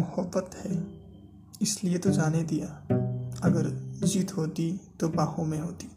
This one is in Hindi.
मोहब्बत है इसलिए तो जाने दिया। अगर जीत होती तो बाहों में होती।